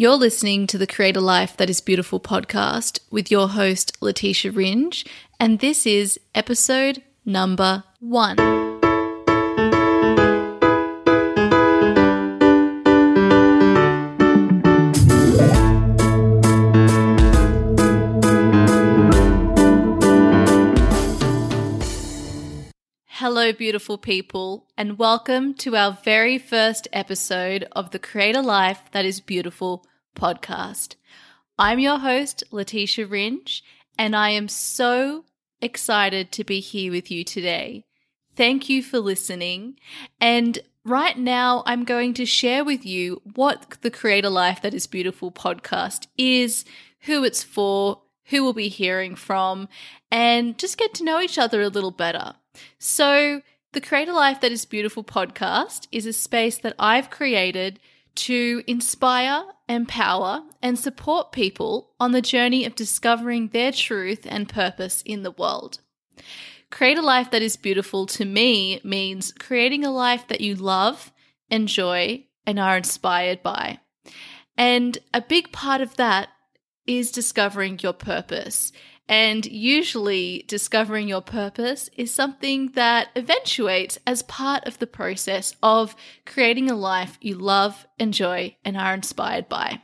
You're listening to the Create a Life That Is Beautiful podcast with your host, Letitia Ringe, and this is episode number one. Hello, beautiful people, and welcome to our very first episode of the Create a Life That Is Beautiful podcast. I'm your host, Letitia Ringe, and I am so excited to be here with you today. Thank you for listening. And right now, I'm going to share with you what the Create a Life That Is Beautiful podcast is, who it's for, who we'll be hearing from, and just get to know each other a little better. So, the Create a Life That Is Beautiful podcast is a space that I've created to inspire, empower, and support people on the journey of discovering their truth and purpose in the world. Create a life that is beautiful to me means creating a life that you love, enjoy, and are inspired by. And a big part of that is discovering your purpose. And usually, discovering your purpose is something that eventuates as part of the process of creating a life you love, enjoy, and are inspired by.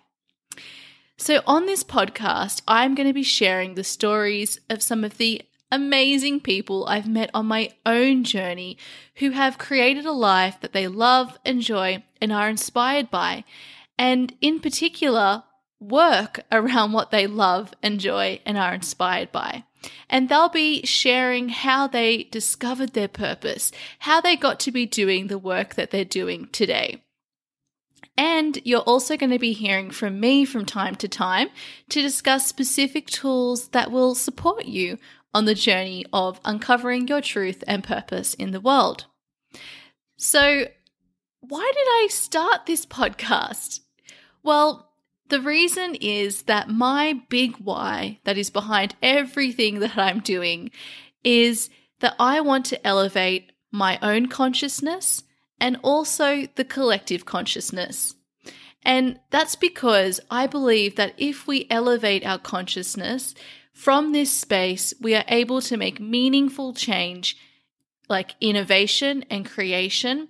So, on this podcast, I'm going to be sharing the stories of some of the amazing people I've met on my own journey who have created a life that they love, enjoy, and are inspired by. And in particular, work around what they love, enjoy, and are inspired by. And they'll be sharing how they discovered their purpose, how they got to be doing the work that they're doing today. And you're also going to be hearing from me from time to time to discuss specific tools that will support you on the journey of uncovering your truth and purpose in the world. So, why did I start this podcast? Well, the reason is that my big why that is behind everything that I'm doing is that I want to elevate my own consciousness and also the collective consciousness. And that's because I believe that if we elevate our consciousness from this space, we are able to make meaningful change like innovation and creation.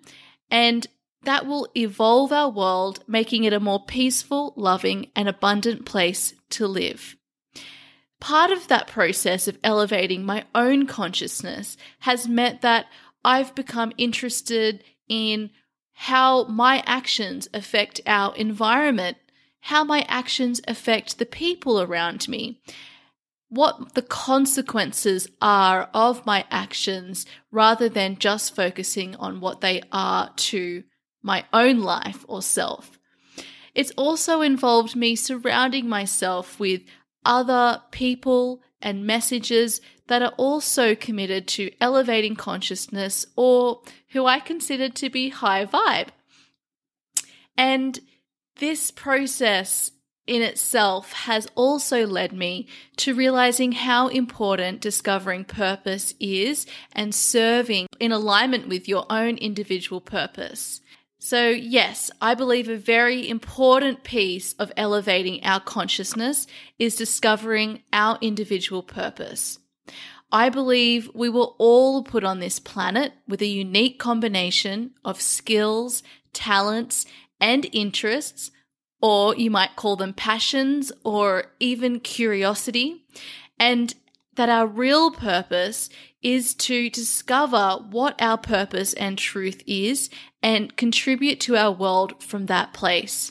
And that will evolve our world, making it a more peaceful, loving, and abundant place to live. Part of that process of elevating my own consciousness has meant that I've become interested in how my actions affect our environment, how my actions affect the people around me, what the consequences are of my actions rather than just focusing on what they are to my own life or self. It's also involved me surrounding myself with other people and messages that are also committed to elevating consciousness or who I consider to be high vibe. And this process in itself has also led me to realizing how important discovering purpose is and serving in alignment with your own individual purpose. So, yes, I believe a very important piece of elevating our consciousness is discovering our individual purpose. I believe we were all put on this planet with a unique combination of skills, talents, and interests, or you might call them passions or even curiosity, and that our real purpose is to discover what our purpose and truth is and contribute to our world from that place.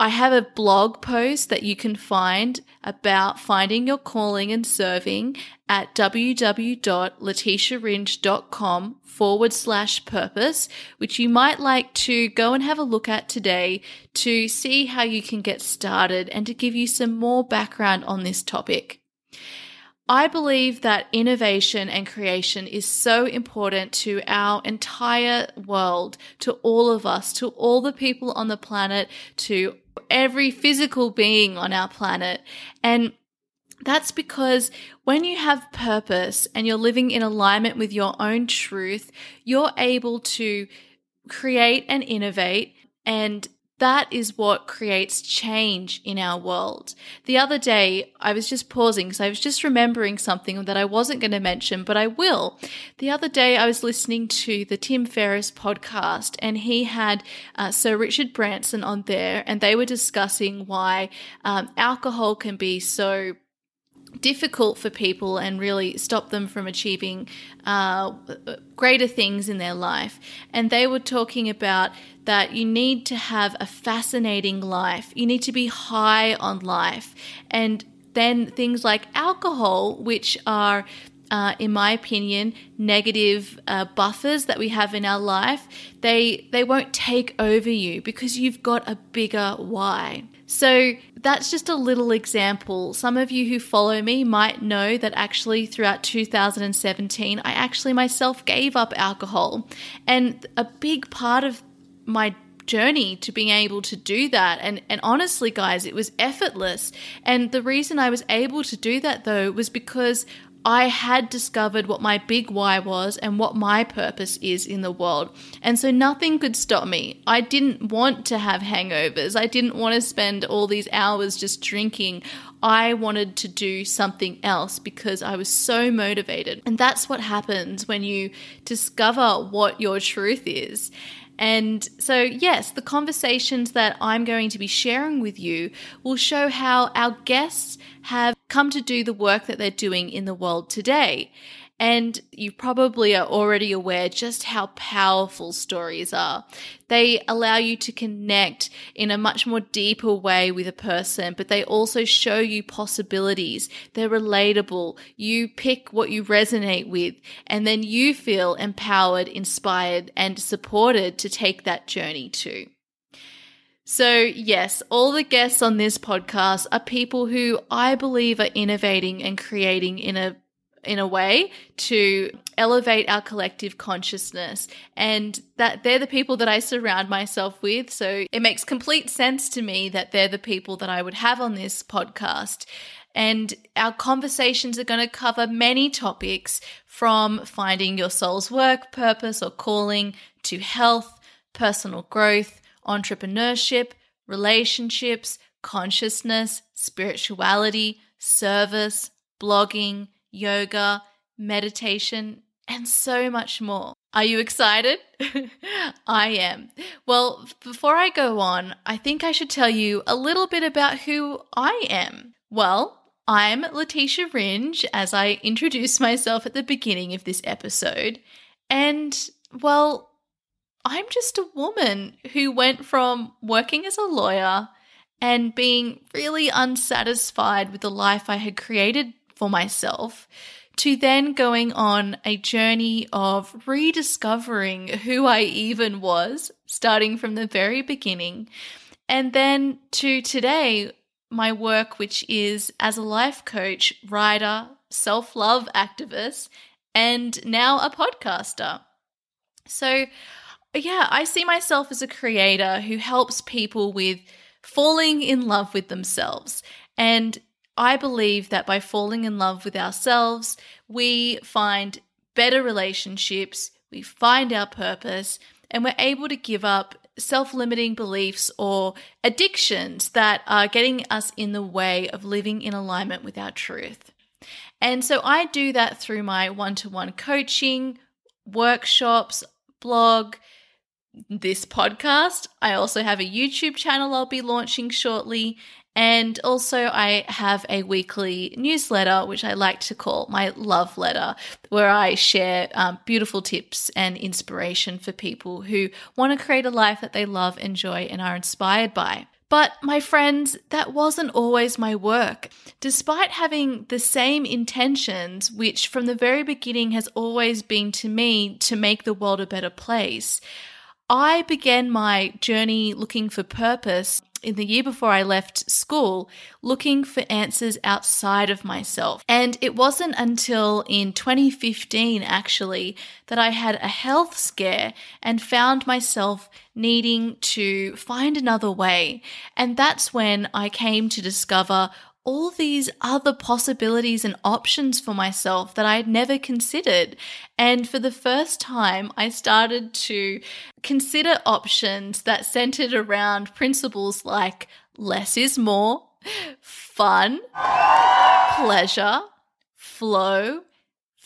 I have a blog post that you can find about finding your calling and serving at www.letitiaringe.com forward slash purpose, which you might like to go and have a look at today to see how you can get started and to give you some more background on this topic. I believe that innovation and creation is so important to our entire world, to all of us, to all the people on the planet, to every physical being on our planet. And that's because when you have purpose and you're living in alignment with your own truth, you're able to create and innovate and that is what creates change in our world. The other day, I was just pausing because I was just remembering something that I wasn't going to mention, but I will. The other day, I was listening to the Tim Ferriss podcast, and he had uh, Sir Richard Branson on there, and they were discussing why um, alcohol can be so difficult for people and really stop them from achieving uh, greater things in their life. And they were talking about that you need to have a fascinating life, you need to be high on life. And then things like alcohol, which are uh, in my opinion, negative uh, buffers that we have in our life, they they won't take over you because you've got a bigger why. So that's just a little example. Some of you who follow me might know that actually throughout 2017, I actually myself gave up alcohol. And a big part of my journey to being able to do that and and honestly guys it was effortless and the reason I was able to do that though was because I had discovered what my big why was and what my purpose is in the world. And so nothing could stop me. I didn't want to have hangovers. I didn't want to spend all these hours just drinking. I wanted to do something else because I was so motivated. And that's what happens when you discover what your truth is. And so, yes, the conversations that I'm going to be sharing with you will show how our guests have come to do the work that they're doing in the world today. And you probably are already aware just how powerful stories are. They allow you to connect in a much more deeper way with a person, but they also show you possibilities. They're relatable. You pick what you resonate with, and then you feel empowered, inspired, and supported to take that journey too. So, yes, all the guests on this podcast are people who I believe are innovating and creating in a in a way to elevate our collective consciousness. And that they're the people that I surround myself with. So it makes complete sense to me that they're the people that I would have on this podcast. And our conversations are going to cover many topics from finding your soul's work purpose or calling to health personal growth entrepreneurship relationships consciousness spirituality service blogging yoga, meditation, and so much more. Are you excited? I am. Well, before I go on, I think I should tell you a little bit about who I am. Well, I'm Letitia Ringe, as I introduced myself at the beginning of this episode. And, well, I'm just a woman who went from working as a lawyer and being really unsatisfied with the life I had created for myself to then going on a journey of rediscovering who I even was, starting from the very beginning, and then to today, my work, which is as a life coach, writer, self love activist, and now a podcaster. So, yeah, I see myself as a creator who helps people with falling in love with themselves. And I believe that by falling in love with ourselves, we find better relationships, we find our purpose, and we're able to give up self limiting beliefs or addictions that are getting us in the way of living in alignment with our truth. And so I do that through my one to one coaching, workshops, blog, this podcast. I also have a YouTube channel I'll be launching shortly, and also, I have a weekly newsletter, which I like to call my love letter, where I share um, beautiful tips and inspiration for people who want to create a life that they love, enjoy, and are inspired by. But, my friends, that wasn't always my work. Despite having the same intentions, which from the very beginning has always been to me to make the world a better place, I began my journey looking for purpose in the year before I left school looking for answers outside of myself. And it wasn't until in 2015, actually, that I had a health scare and found myself needing to find another way. And that's when I came to discover all these other possibilities and options for myself that I had never considered. And for the first time, I started to consider options that centered around principles like less is more, fun, pleasure, flow,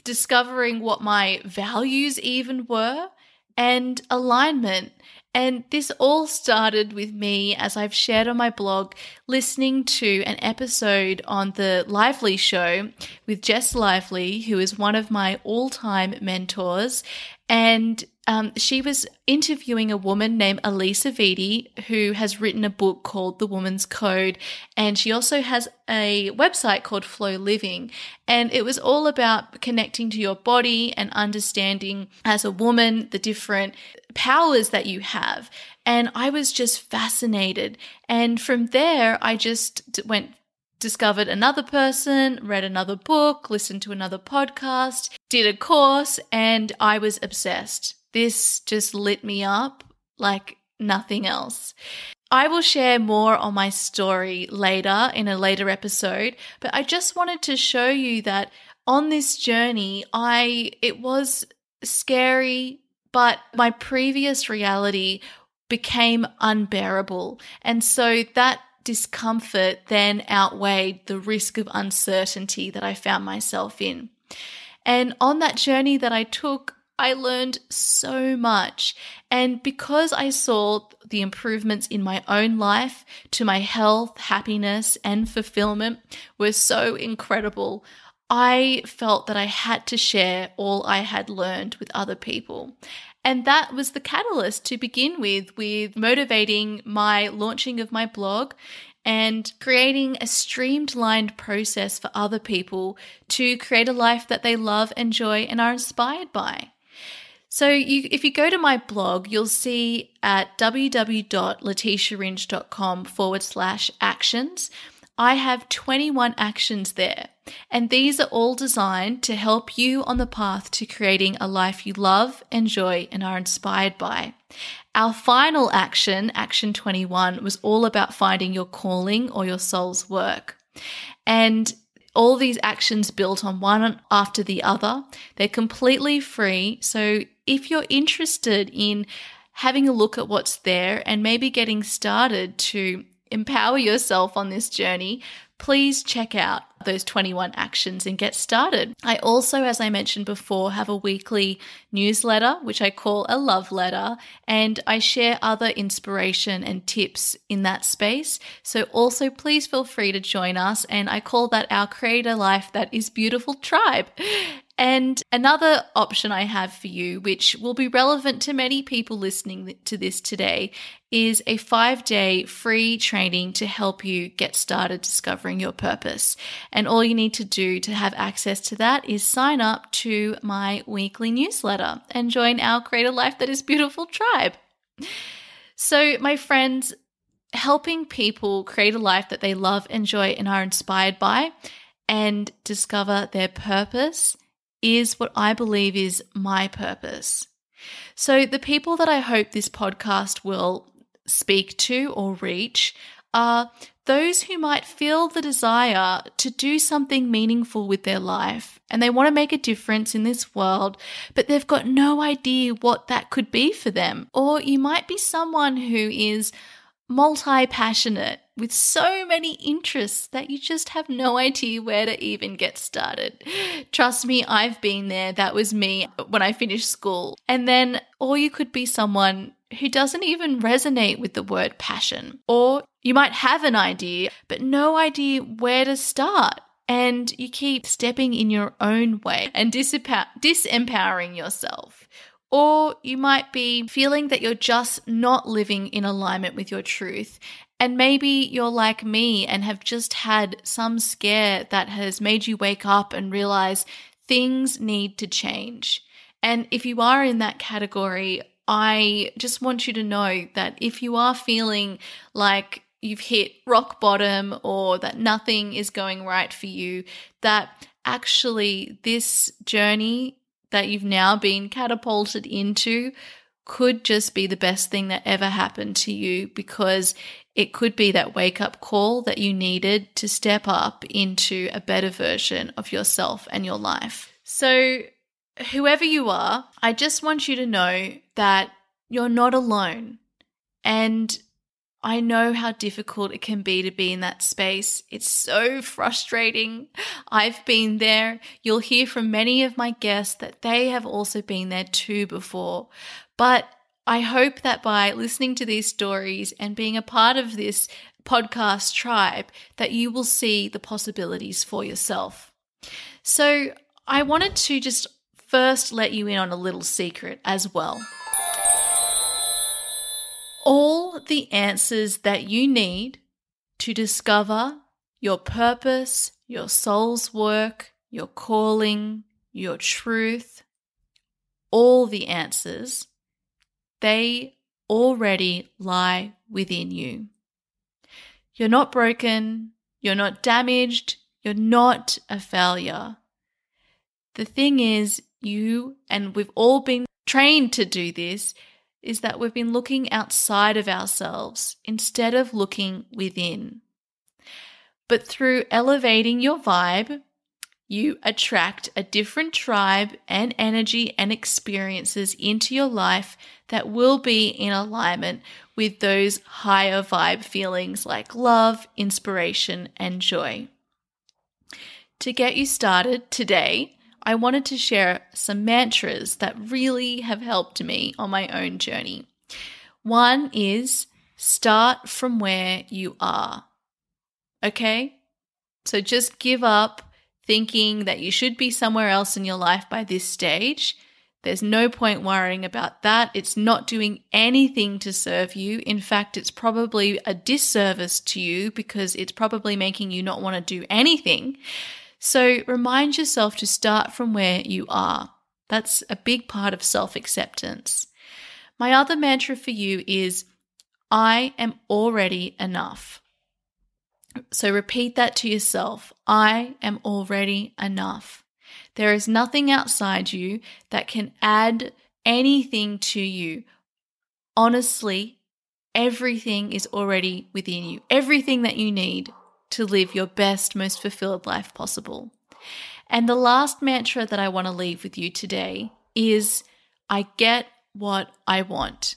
discovering what my values even were, and alignment. And this all started with me, as I've shared on my blog, listening to an episode on the Lively Show with Jess Lively, who is one of my all time mentors. And um, she was interviewing a woman named Alisa Vitti, who has written a book called The Woman's Code. And she also has a website called FLO Living. And it was all about connecting to your body and understanding as a woman the different powers that you have. And I was just fascinated. And from there, I just went discovered another person, read another book, listened to another podcast, did a course, and I was obsessed. This just lit me up like nothing else. I will share more on my story later in a later episode, but I just wanted to show you that on this journey, I it was scary, but my previous reality became unbearable. And so that discomfort then outweighed the risk of uncertainty that I found myself in. And on that journey that I took, I learned so much. And because I saw the improvements in my own life to my health, happiness, and fulfillment were so incredible, I felt that I had to share all I had learned with other people. And that was the catalyst to begin with, with motivating my launching of my blog and creating a streamlined process for other people to create a life that they love, enjoy, and are inspired by. So, you, if you go to my blog, you'll see at www.letitiaringe.com forward slash actions, I have 21 actions there. And these are all designed to help you on the path to creating a life you love, enjoy, and are inspired by. Our final action, action 21, was all about finding your calling or your soul's work. And all these actions built on one after the other. They're completely free. So if you're interested in having a look at what's there and maybe getting started to empower yourself on this journey, please check out those 21 actions and get started. I also, as I mentioned before, have a weekly newsletter, which I call a love letter, and I share other inspiration and tips in that space. So also please feel free to join us. And I call that our Create a Life That Is Beautiful tribe. And another option I have for you, which will be relevant to many people listening to this today, is a five day free training to help you get started discovering your purpose. And all you need to do to have access to that is sign up to my weekly newsletter and join our Create a Life That Is Beautiful tribe. So, my friends, helping people create a life that they love, enjoy, and are inspired by and discover their purpose is what I believe is my purpose. So, the people that I hope this podcast will speak to or reach are those who might feel the desire to do something meaningful with their life and they want to make a difference in this world, but they've got no idea what that could be for them. Or you might be someone who is multi passionate with so many interests that you just have no idea where to even get started. Trust me, I've been there. That was me when I finished school. And then, or you could be someone who doesn't even resonate with the word passion. Or you might have an idea, but no idea where to start. And you keep stepping in your own way and disempowering yourself. Or you might be feeling that you're just not living in alignment with your truth. And maybe you're like me and have just had some scare that has made you wake up and realize things need to change. And if you are in that category, I just want you to know that if you are feeling like you've hit rock bottom or that nothing is going right for you, that actually this journey that you've now been catapulted into could just be the best thing that ever happened to you because it could be that wake up call that you needed to step up into a better version of yourself and your life. So, whoever you are, I just want you to know that you're not alone. And I know how difficult it can be to be in that space. It's so frustrating. I've been there. You'll hear from many of my guests that they have also been there too before. But I hope that by listening to these stories and being a part of this podcast tribe, that you will see the possibilities for yourself. So I wanted to just first let you in on a little secret as well. All the answers that you need to discover your purpose, your soul's work, your calling, your truth, all the answers they already lie within you. You're not broken, you're not damaged, you're not a failure. The thing is, you, and we've all been trained to do this, is that we've been looking outside of ourselves instead of looking within. But through elevating your vibe, you attract a different tribe and energy and experiences into your life that will be in alignment with those higher vibe feelings like love, inspiration, and joy. To get you started today, I wanted to share some mantras that really have helped me on my own journey. One is start from where you are. Okay? So just give up thinking that you should be somewhere else in your life by this stage. There's no point worrying about that. It's not doing anything to serve you. In fact, it's probably a disservice to you because it's probably making you not want to do anything. So remind yourself to start from where you are. That's a big part of self acceptance. My other mantra for you is I am already enough. So repeat that to yourself I am already enough. There is nothing outside you that can add anything to you. Honestly, everything is already within you, everything that you need to live your best, most fulfilled life possible. And the last mantra that I want to leave with you today is I get what I want.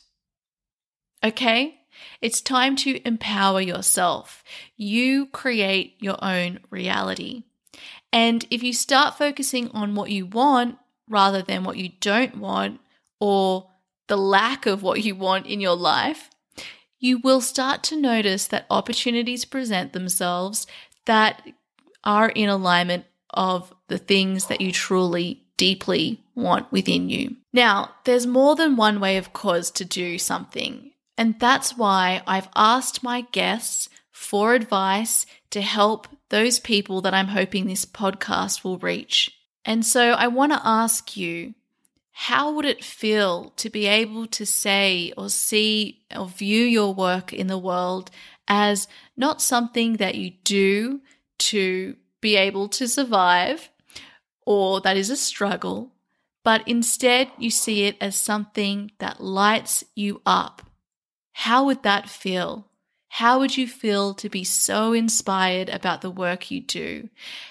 Okay? It's time to empower yourself. You create your own reality. And if you start focusing on what you want rather than what you don't want or the lack of what you want in your life, you will start to notice that opportunities present themselves that are in alignment of the things that you truly deeply want within you. Now, there's more than one way of cause to do something. And that's why I've asked my guests for advice to help those people that I'm hoping this podcast will reach. And so I want to ask you how would it feel to be able to say or see or view your work in the world as not something that you do to be able to survive or that is a struggle, but instead you see it as something that lights you up how would that feel? How would you feel to be so inspired about the work you do?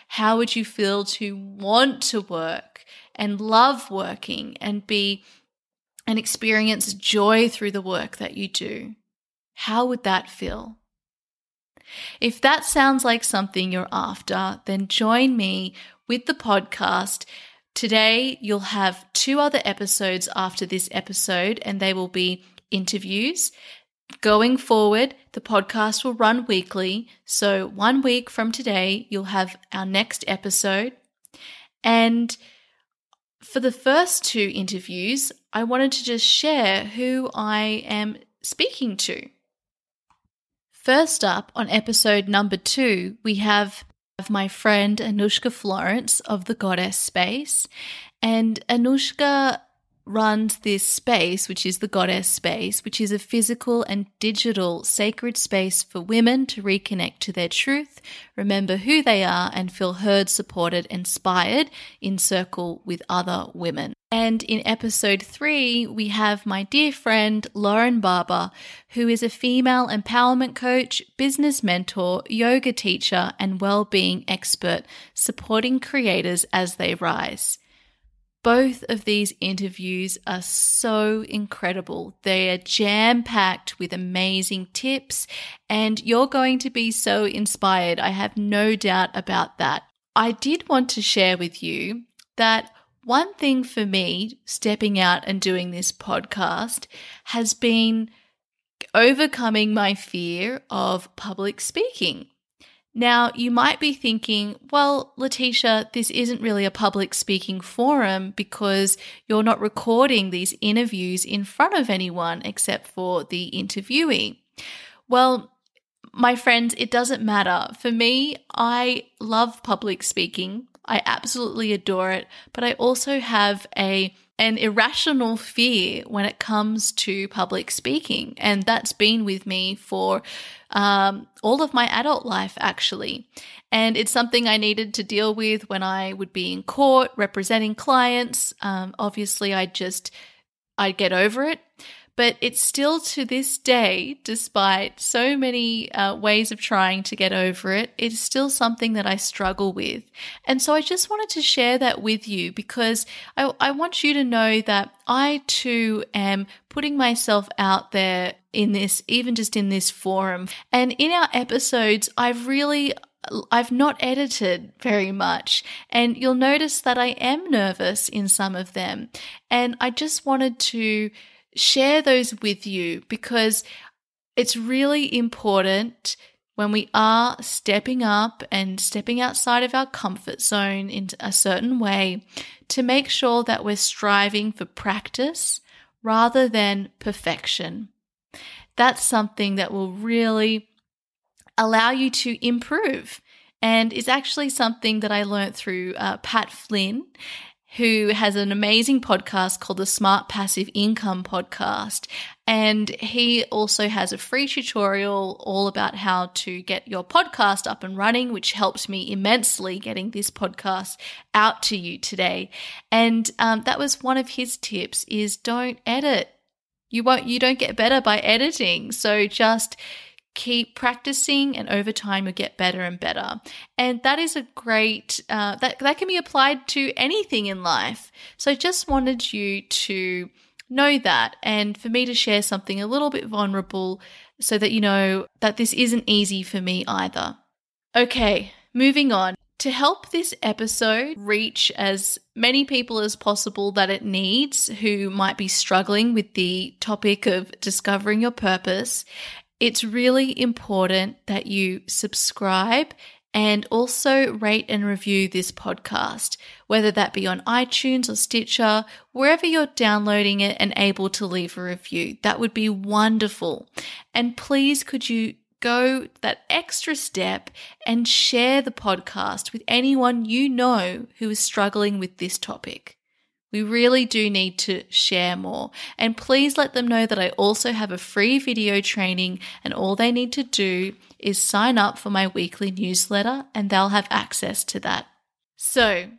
How would you feel to want to work and love working and be and experience joy through the work that you do? How would that feel? If that sounds like something you're after, then join me with the podcast. Today, you'll have two other episodes after this episode, and they will be interviews. Going forward, the podcast will run weekly. So, one week from today, you'll have our next episode. And for the first two interviews, I wanted to just share who I am speaking to. First up, on episode number two, we have my friend Anushka Florence of the Goddess Space. And Anushka runs this space, which is the goddess space, which is a physical and digital sacred space for women to reconnect to their truth, remember who they are, and feel heard, supported, inspired in circle with other women. And in episode three, we have my dear friend Lauren Barber, who is a female empowerment coach, business mentor, yoga teacher, and well-being expert, supporting creators as they rise. Both of these interviews are so incredible. They are jam packed with amazing tips, and you're going to be so inspired. I have no doubt about that. I did want to share with you that one thing for me stepping out and doing this podcast has been overcoming my fear of public speaking. Now, you might be thinking, well, Letitia, this isn't really a public speaking forum because you're not recording these interviews in front of anyone except for the interviewee. Well, my friends, it doesn't matter. For me, I love public speaking. I absolutely adore it, but I also have a an irrational fear when it comes to public speaking. And that's been with me for um, all of my adult life, actually. And it's something I needed to deal with when I would be in court representing clients. Um, obviously, I just, I'd get over it. But it's still to this day, despite so many uh, ways of trying to get over it, it's still something that I struggle with. And so I just wanted to share that with you because I, I want you to know that I too am putting myself out there in this, even just in this forum. And in our episodes, I've really I've not edited very much, and you'll notice that I am nervous in some of them. And I just wanted to share those with you because it's really important when we are stepping up and stepping outside of our comfort zone in a certain way to make sure that we're striving for practice rather than perfection. That's something that will really allow you to improve and is actually something that I learned through uh, Pat Flynn who has an amazing podcast called the Smart Passive Income Podcast. And he also has a free tutorial all about how to get your podcast up and running, which helped me immensely getting this podcast out to you today. And um, that was one of his tips is don't edit. You won't, you don't get better by editing. So just keep practicing and over time you'll get better and better. And that is a great uh, that that can be applied to anything in life. So i just wanted you to know that and for me to share something a little bit vulnerable so that you know that this isn't easy for me either. Okay moving on. To help this episode reach as many people as possible that it needs who might be struggling with the topic of discovering your purpose it's really important that you subscribe and also rate and review this podcast, whether that be on iTunes or Stitcher, wherever you're downloading it and able to leave a review. That would be wonderful. And please, could you go that extra step and share the podcast with anyone you know who is struggling with this topic? We really do need to share more. And please let them know that I also have a free video training, and all they need to do is sign up for my weekly newsletter, and they'll have access to that. So,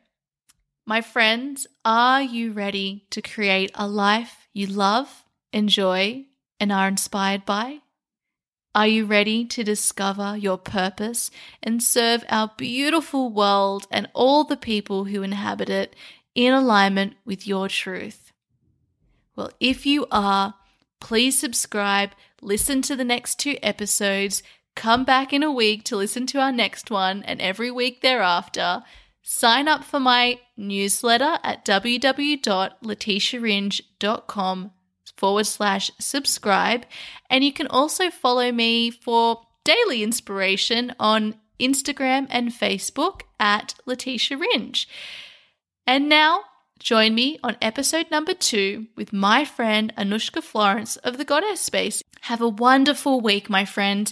my friends, are you ready to create a life you love, enjoy, and are inspired by? Are you ready to discover your purpose and serve our beautiful world and all the people who inhabit it in alignment with your truth? Well, if you are, please subscribe, listen to the next two episodes, come back in a week to listen to our next one, and every week thereafter. Sign up for my newsletter at www.letitiaringe.com forward slash subscribe. And you can also follow me for daily inspiration on Instagram and Facebook at Letitia Ringe. And now, join me on episode number two with my friend Anushka Florence of the Goddess Space. Have a wonderful week, my friend.